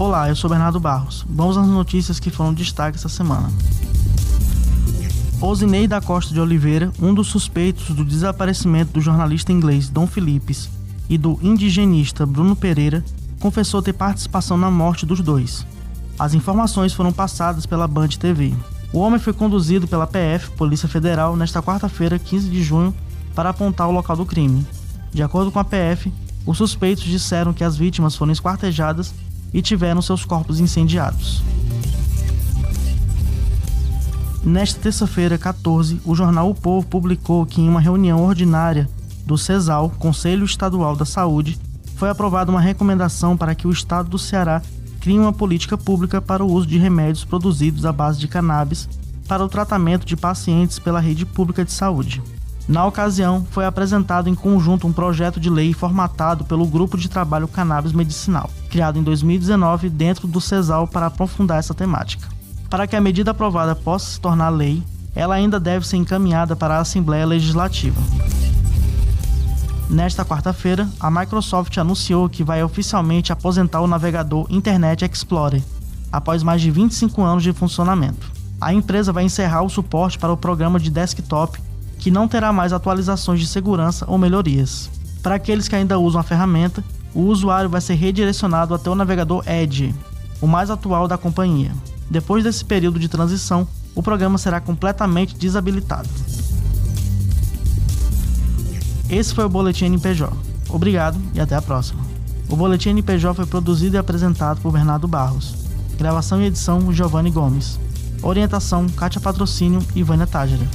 Olá, eu sou Bernardo Barros. Vamos às notícias que foram destaque essa semana. Osinei da Costa de Oliveira, um dos suspeitos do desaparecimento do jornalista inglês Dom Philippes e do indigenista Bruno Pereira, confessou ter participação na morte dos dois. As informações foram passadas pela Band TV. O homem foi conduzido pela PF, Polícia Federal, nesta quarta-feira, 15 de junho, para apontar o local do crime. De acordo com a PF, os suspeitos disseram que as vítimas foram esquartejadas e tiveram seus corpos incendiados. Nesta terça-feira, 14, o jornal O Povo publicou que em uma reunião ordinária do CESAL, Conselho Estadual da Saúde, foi aprovada uma recomendação para que o estado do Ceará crie uma política pública para o uso de remédios produzidos à base de cannabis para o tratamento de pacientes pela rede pública de saúde. Na ocasião, foi apresentado em conjunto um projeto de lei formatado pelo Grupo de Trabalho Cannabis Medicinal, criado em 2019 dentro do CESAL para aprofundar essa temática. Para que a medida aprovada possa se tornar lei, ela ainda deve ser encaminhada para a Assembleia Legislativa. Nesta quarta-feira, a Microsoft anunciou que vai oficialmente aposentar o navegador Internet Explorer, após mais de 25 anos de funcionamento. A empresa vai encerrar o suporte para o programa de desktop que não terá mais atualizações de segurança ou melhorias. Para aqueles que ainda usam a ferramenta, o usuário vai ser redirecionado até o navegador Edge, o mais atual da companhia. Depois desse período de transição, o programa será completamente desabilitado. Esse foi o Boletim NPJ. Obrigado e até a próxima. O Boletim NPJ foi produzido e apresentado por Bernardo Barros. Gravação e edição Giovanni Gomes. Orientação Kátia Patrocínio e Vânia Tágera.